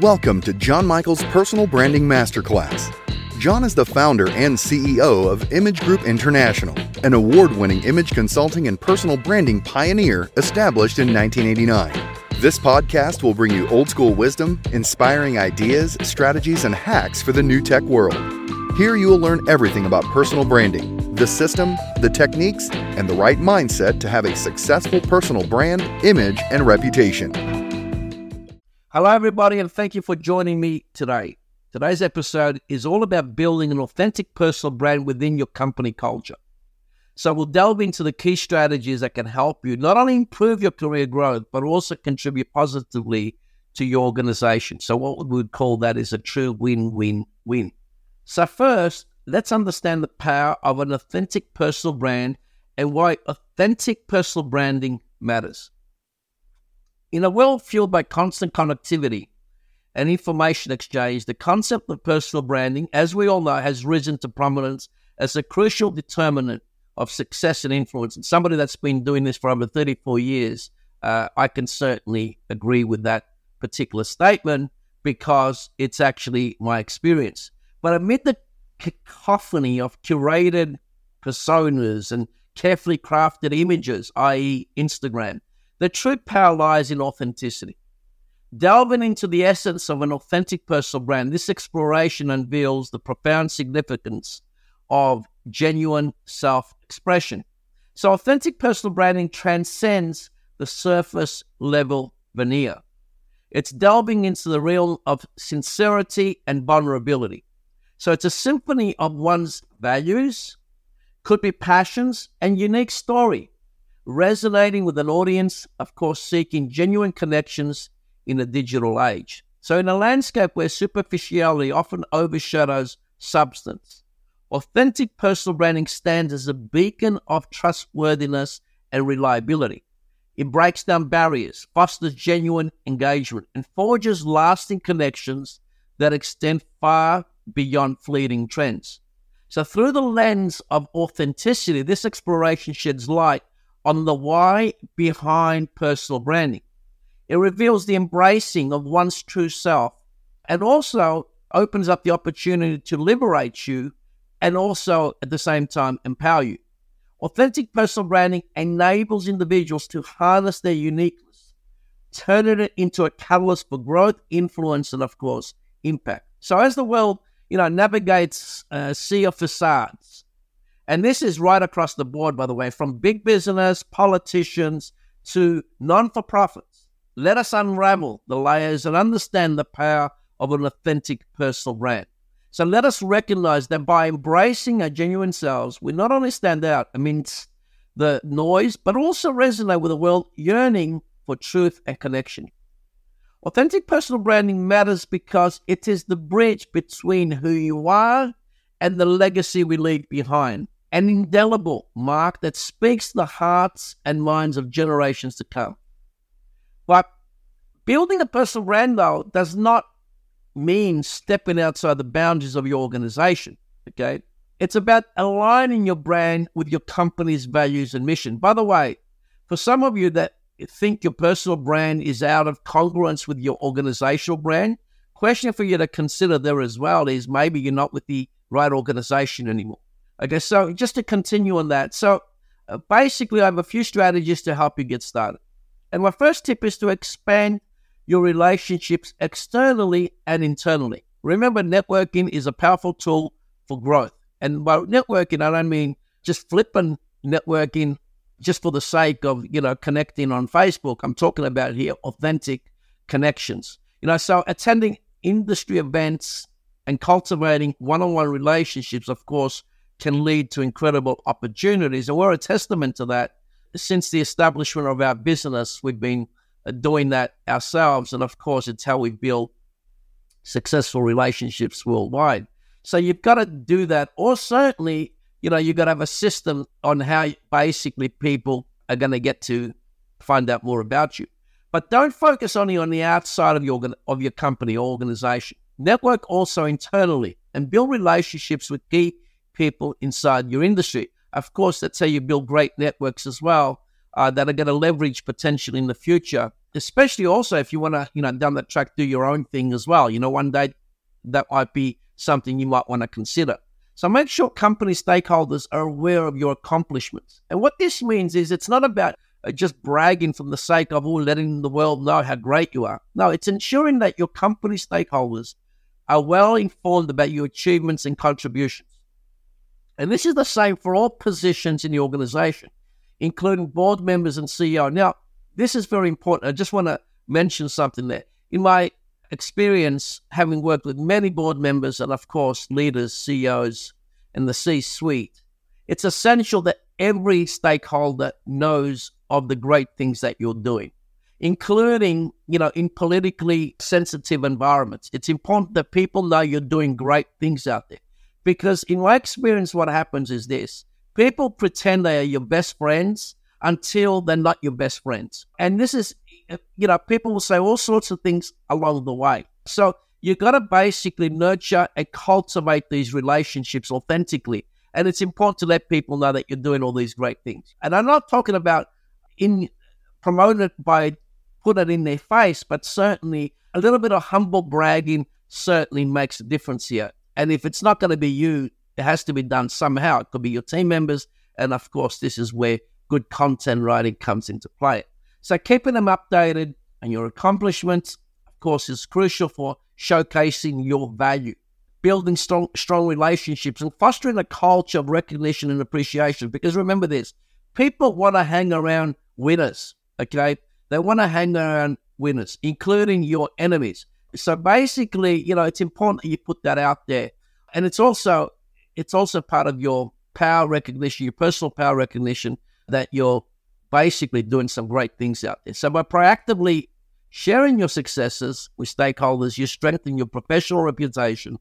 Welcome to Jon Michail's Personal Branding Masterclass. Jon is the founder and CEO of Image Group International, an award winning image consulting and personal branding pioneer established in 1989. This podcast will bring you old school wisdom, inspiring ideas, strategies, and hacks for the new tech world. Here you will learn everything about personal branding, the system, the techniques, and the right mindset to have a successful personal brand, image, and reputation. Hello, everybody, and thank you for joining me today. Today's episode is all about building an authentic personal brand within your company culture. So, we'll delve into the key strategies that can help you not only improve your career growth, but also contribute positively to your organization. So, what we would call that is a true win win win. So, first, let's understand the power of an authentic personal brand and why authentic personal branding matters. In a world fueled by constant connectivity and information exchange, the concept of personal branding, as we all know, has risen to prominence as a crucial determinant of success and influence. And somebody that's been doing this for over 34 years, uh, I can certainly agree with that particular statement because it's actually my experience. But amid the cacophony of curated personas and carefully crafted images, i.e., Instagram, the true power lies in authenticity. Delving into the essence of an authentic personal brand, this exploration unveils the profound significance of genuine self expression. So, authentic personal branding transcends the surface level veneer. It's delving into the realm of sincerity and vulnerability. So, it's a symphony of one's values, could be passions, and unique story resonating with an audience, of course, seeking genuine connections in a digital age. So, in a landscape where superficiality often overshadows substance, authentic personal branding stands as a beacon of trustworthiness and reliability. It breaks down barriers, fosters genuine engagement, and forges lasting connections that extend far beyond fleeting trends. So, through the lens of authenticity, this exploration sheds light on the why behind personal branding. It reveals the embracing of one's true self and also opens up the opportunity to liberate you and also at the same time empower you. Authentic personal branding enables individuals to harness their uniqueness, turning it into a catalyst for growth, influence, and of course, impact. So as the world, you know, navigates a sea of facades, and this is right across the board, by the way, from big business, politicians to non for profits. Let us unravel the layers and understand the power of an authentic personal brand. So let us recognize that by embracing our genuine selves, we not only stand out amidst the noise, but also resonate with a world yearning for truth and connection. Authentic personal branding matters because it is the bridge between who you are and the legacy we leave behind an indelible mark that speaks to the hearts and minds of generations to come. But building a personal brand, though, does not mean stepping outside the boundaries of your organization. Okay. It's about aligning your brand with your company's values and mission. By the way, for some of you that think your personal brand is out of congruence with your organizational brand, question for you to consider there as well is maybe you're not with the right organization anymore. Okay, so just to continue on that. So uh, basically, I have a few strategies to help you get started. And my first tip is to expand your relationships externally and internally. Remember, networking is a powerful tool for growth. And by networking, I don't mean just flipping networking just for the sake of, you know, connecting on Facebook. I'm talking about here authentic connections. You know, so attending industry events and cultivating one on one relationships, of course, can lead to incredible opportunities. And we're a testament to that. Since the establishment of our business, we've been uh, doing that ourselves. And of course, it's how we build successful relationships worldwide. So you've got to do that. Or certainly, you know, you've got to have a system on how basically people are going to get to find out more about you. But don't focus only on the outside of your of your company or organization. Network also internally and build relationships with key people inside your industry. Of course, that's how you build great networks as well uh, that are going to leverage potential in the future especially also if you want to, you know, down the track, do your own thing as well. You know, one day that might be something you might want to consider. So make sure company stakeholders are aware of your accomplishments. And what this means is it's not about uh, just bragging from the sake of oh, letting the world know how great you are. No, it's ensuring that your company stakeholders are well informed about your achievements and contributions. And this is the same for all positions in the organization, including board members and CEO. Now, this is very important. I just want to mention something there. In my experience, having worked with many board members and, of course, leaders, CEOs, and the C suite, it's essential that every stakeholder knows of the great things that you're doing, including, you know, in politically sensitive environments. It's important that people know you're doing great things out there. Because in my experience, what happens is this people pretend they are your best friends until they're not your best friends. And this is, you know, people will say all sorts of things along the way. So you've got to basically nurture and cultivate these relationships authentically. And it's important to let people know that you're doing all these great things. And I'm not talking about in promoting it by put it in their face, but certainly a little bit of humble bragging certainly makes a difference here. And if it's not going to be you, it has to be done somehow. It could be your team members. And of course, this is where good content writing comes into play. So keeping them updated and your accomplishments, of course, is crucial for showcasing your value, building strong, strong relationships, and fostering a culture of recognition and appreciation. Because remember this people want to hang around winners, okay? They want to hang around winners, including your enemies. So basically, you know, it's important that you put that out there. And it's also it's also part of your power recognition, your personal power recognition that you're basically doing some great things out there. So by proactively sharing your successes with stakeholders, you strengthen your professional reputation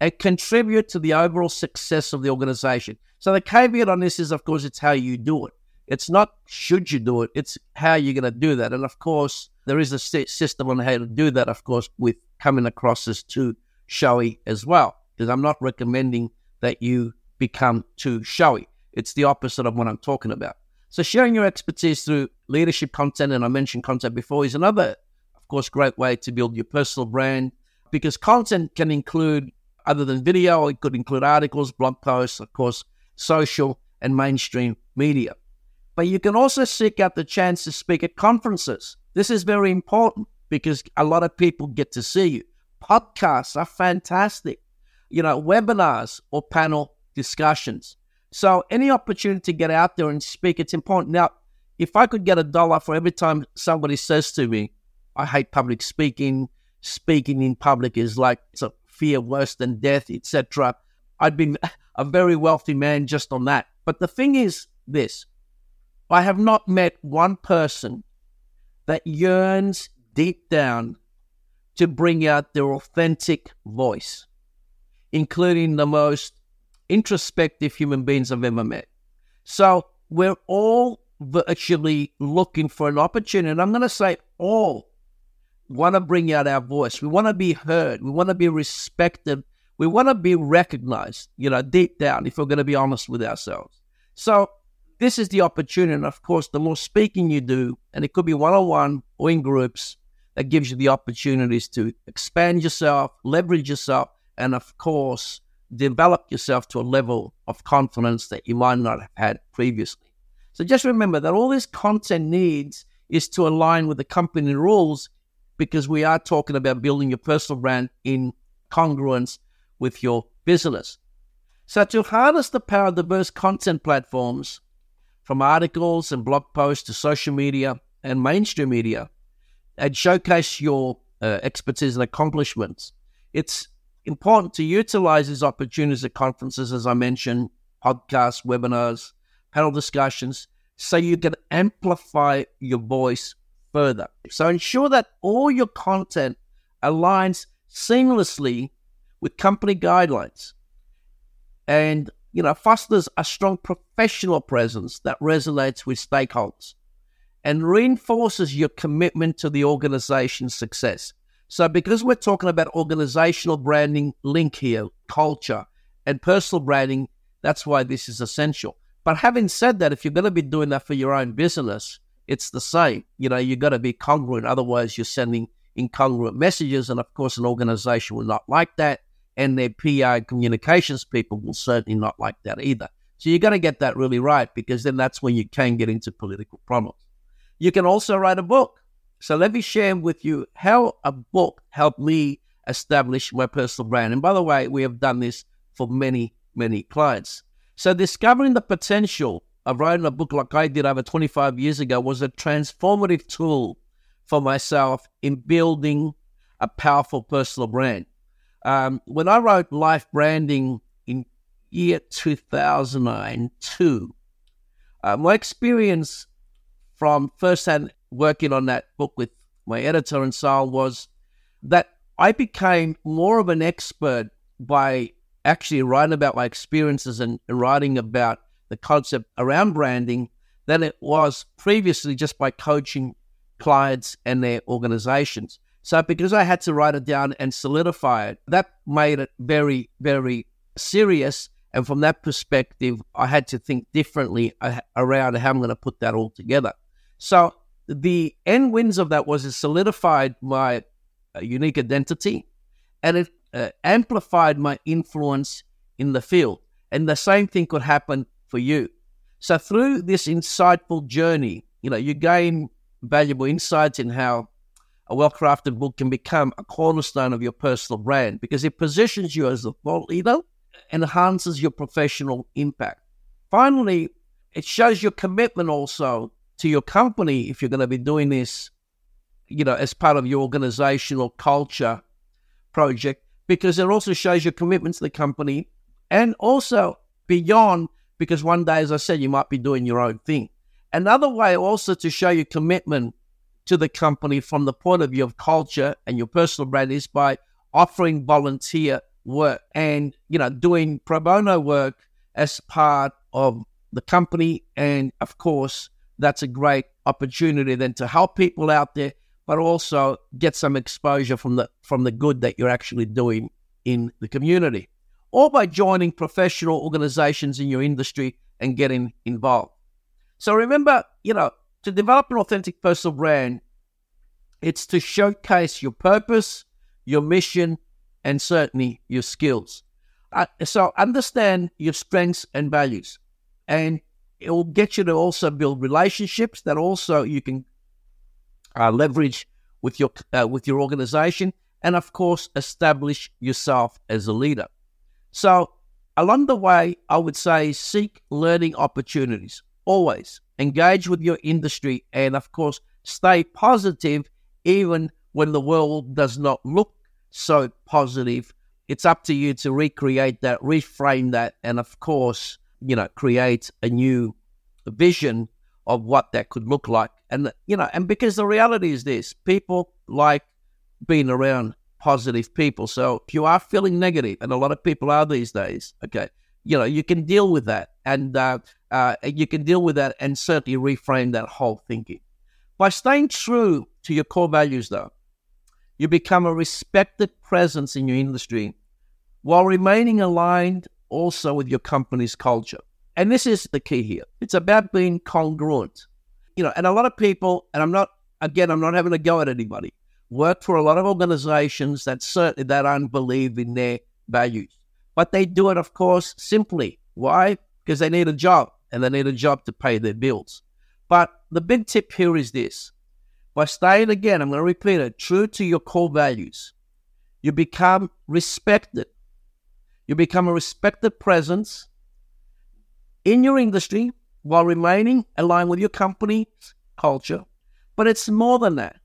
and contribute to the overall success of the organization. So the caveat on this is, of course, it's how you do it. It's not should you do it, it's how you're going to do that. And of course, there is a system on how to do that, of course, with coming across as too showy as well. Because I'm not recommending that you become too showy. It's the opposite of what I'm talking about. So sharing your expertise through leadership content, and I mentioned content before, is another, of course, great way to build your personal brand because content can include, other than video, it could include articles, blog posts, of course, social and mainstream media. But you can also seek out the chance to speak at conferences. This is very important because a lot of people get to see you. Podcasts are fantastic. You know, webinars or panel discussions. So any opportunity to get out there and speak, it's important. Now, if I could get a dollar for every time somebody says to me, I hate public speaking, speaking in public is like it's a fear worse than death, etc. I'd be a very wealthy man just on that. But the thing is this I have not met one person that yearns deep down to bring out their authentic voice, including the most introspective human beings I've ever met. So we're all virtually looking for an opportunity. And I'm going to say all want to bring out our voice. We want to be heard. We want to be respected. We want to be recognized, you know, deep down, if we're going to be honest with ourselves. So this is the opportunity. And of course, the more speaking you do, and it could be one on one or in groups, that gives you the opportunities to expand yourself, leverage yourself, and of course, develop yourself to a level of confidence that you might not have had previously. So just remember that all this content needs is to align with the company rules because we are talking about building your personal brand in congruence with your business. So to harness the power of diverse content platforms, from articles and blog posts to social media and mainstream media and showcase your uh, expertise and accomplishments. It's important to utilize these opportunities at conferences, as I mentioned, podcasts, webinars, panel discussions, so you can amplify your voice further. So ensure that all your content aligns seamlessly with company guidelines. And you know, fosters a strong professional presence that resonates with stakeholders and reinforces your commitment to the organization's success. So, because we're talking about organizational branding link here, culture, and personal branding, that's why this is essential. But having said that, if you're going to be doing that for your own business, it's the same. You know, you've got to be congruent. Otherwise, you're sending incongruent messages. And of course, an organization will not like that. And their PR communications people will certainly not like that either. So you got to get that really right because then that's when you can get into political problems. You can also write a book. So let me share with you how a book helped me establish my personal brand. And by the way, we have done this for many, many clients. So discovering the potential of writing a book like I did over 25 years ago was a transformative tool for myself in building a powerful personal brand. Um, when I wrote Life Branding in year 2002, uh, my experience from firsthand working on that book with my editor and so on was that I became more of an expert by actually writing about my experiences and writing about the concept around branding than it was previously just by coaching clients and their organizations. So, because I had to write it down and solidify it, that made it very, very serious. And from that perspective, I had to think differently around how I'm going to put that all together. So, the end wins of that was it solidified my uh, unique identity and it uh, amplified my influence in the field. And the same thing could happen for you. So, through this insightful journey, you know, you gain valuable insights in how a well crafted book can become a cornerstone of your personal brand because it positions you as a thought leader, enhances your professional impact. Finally, it shows your commitment also to your company if you're going to be doing this, you know, as part of your organizational culture project, because it also shows your commitment to the company and also beyond, because one day, as I said, you might be doing your own thing. Another way also to show your commitment to the company from the point of view of culture and your personal brand is by offering volunteer work and you know doing pro bono work as part of the company. And of course that's a great opportunity then to help people out there but also get some exposure from the from the good that you're actually doing in the community or by joining professional organizations in your industry and getting involved. So remember, you know, to develop an authentic personal brand, it's to showcase your purpose, your mission, and certainly your skills. Uh, so understand your strengths and values, and it will get you to also build relationships that also you can uh, leverage with your uh, with your organization, and of course establish yourself as a leader. So along the way, I would say seek learning opportunities always engage with your industry and, of course, stay positive even when the world does not look so positive. It's up to you to recreate that, reframe that, and, of course, you know, create a new vision of what that could look like. And, you know, and because the reality is this people like being around positive people. So if you are feeling negative, and a lot of people are these days, okay, you know, you can deal with that. And uh, uh, you can deal with that and certainly reframe that whole thinking. By staying true to your core values, though, you become a respected presence in your industry while remaining aligned also with your company's culture. And this is the key here. It's about being congruent. You know, and a lot of people, and I'm not, again, I'm not having a go at anybody, work for a lot of organizations that certainly that don't believe in their values. But they do it, of course, simply. Why? Because they need a job and they need a job to pay their bills. But the big tip here is this by staying again, I'm going to repeat it, true to your core values, you become respected. You become a respected presence in your industry while remaining aligned with your company's culture. But it's more than that.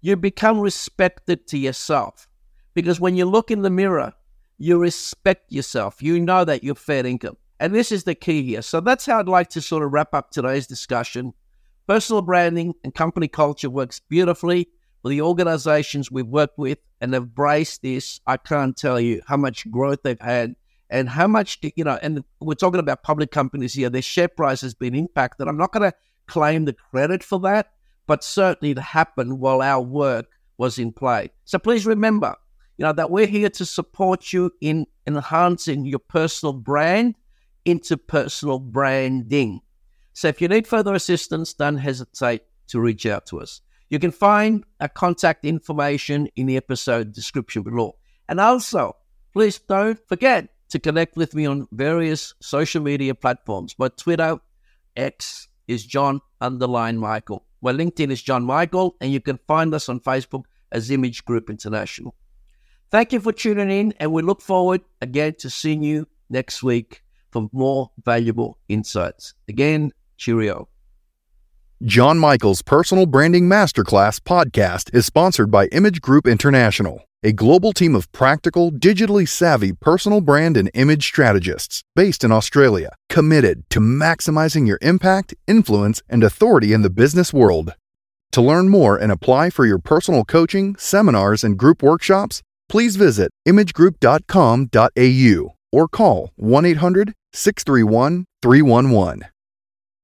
You become respected to yourself. Because when you look in the mirror, you respect yourself. You know that you're fair income. And this is the key here. So that's how I'd like to sort of wrap up today's discussion. Personal branding and company culture works beautifully the organizations we've worked with and have embraced this. I can't tell you how much growth they've had and how much, you know, and we're talking about public companies here, their share price has been impacted. I'm not going to claim the credit for that, but certainly it happened while our work was in play. So please remember, you know, that we're here to support you in enhancing your personal brand into personal branding. So if you need further assistance, don't hesitate to reach out to us. You can find our contact information in the episode description below. And also, please don't forget to connect with me on various social media platforms. My Twitter, X is Jon underline Michail. My LinkedIn is Jon Michail, and you can find us on Facebook as Image Group International. Thank you for tuning in, and we look forward again to seeing you next week for more valuable insights. Again, cheerio. Jon Michail's Personal Branding Masterclass podcast is sponsored by Image Group International, a global team of practical, digitally savvy personal brand and image strategists based in Australia, committed to maximizing your impact, influence, and authority in the business world. To learn more and apply for your personal coaching, seminars, and group workshops, please visit imagegroup.com.au or call 1 800 631 311.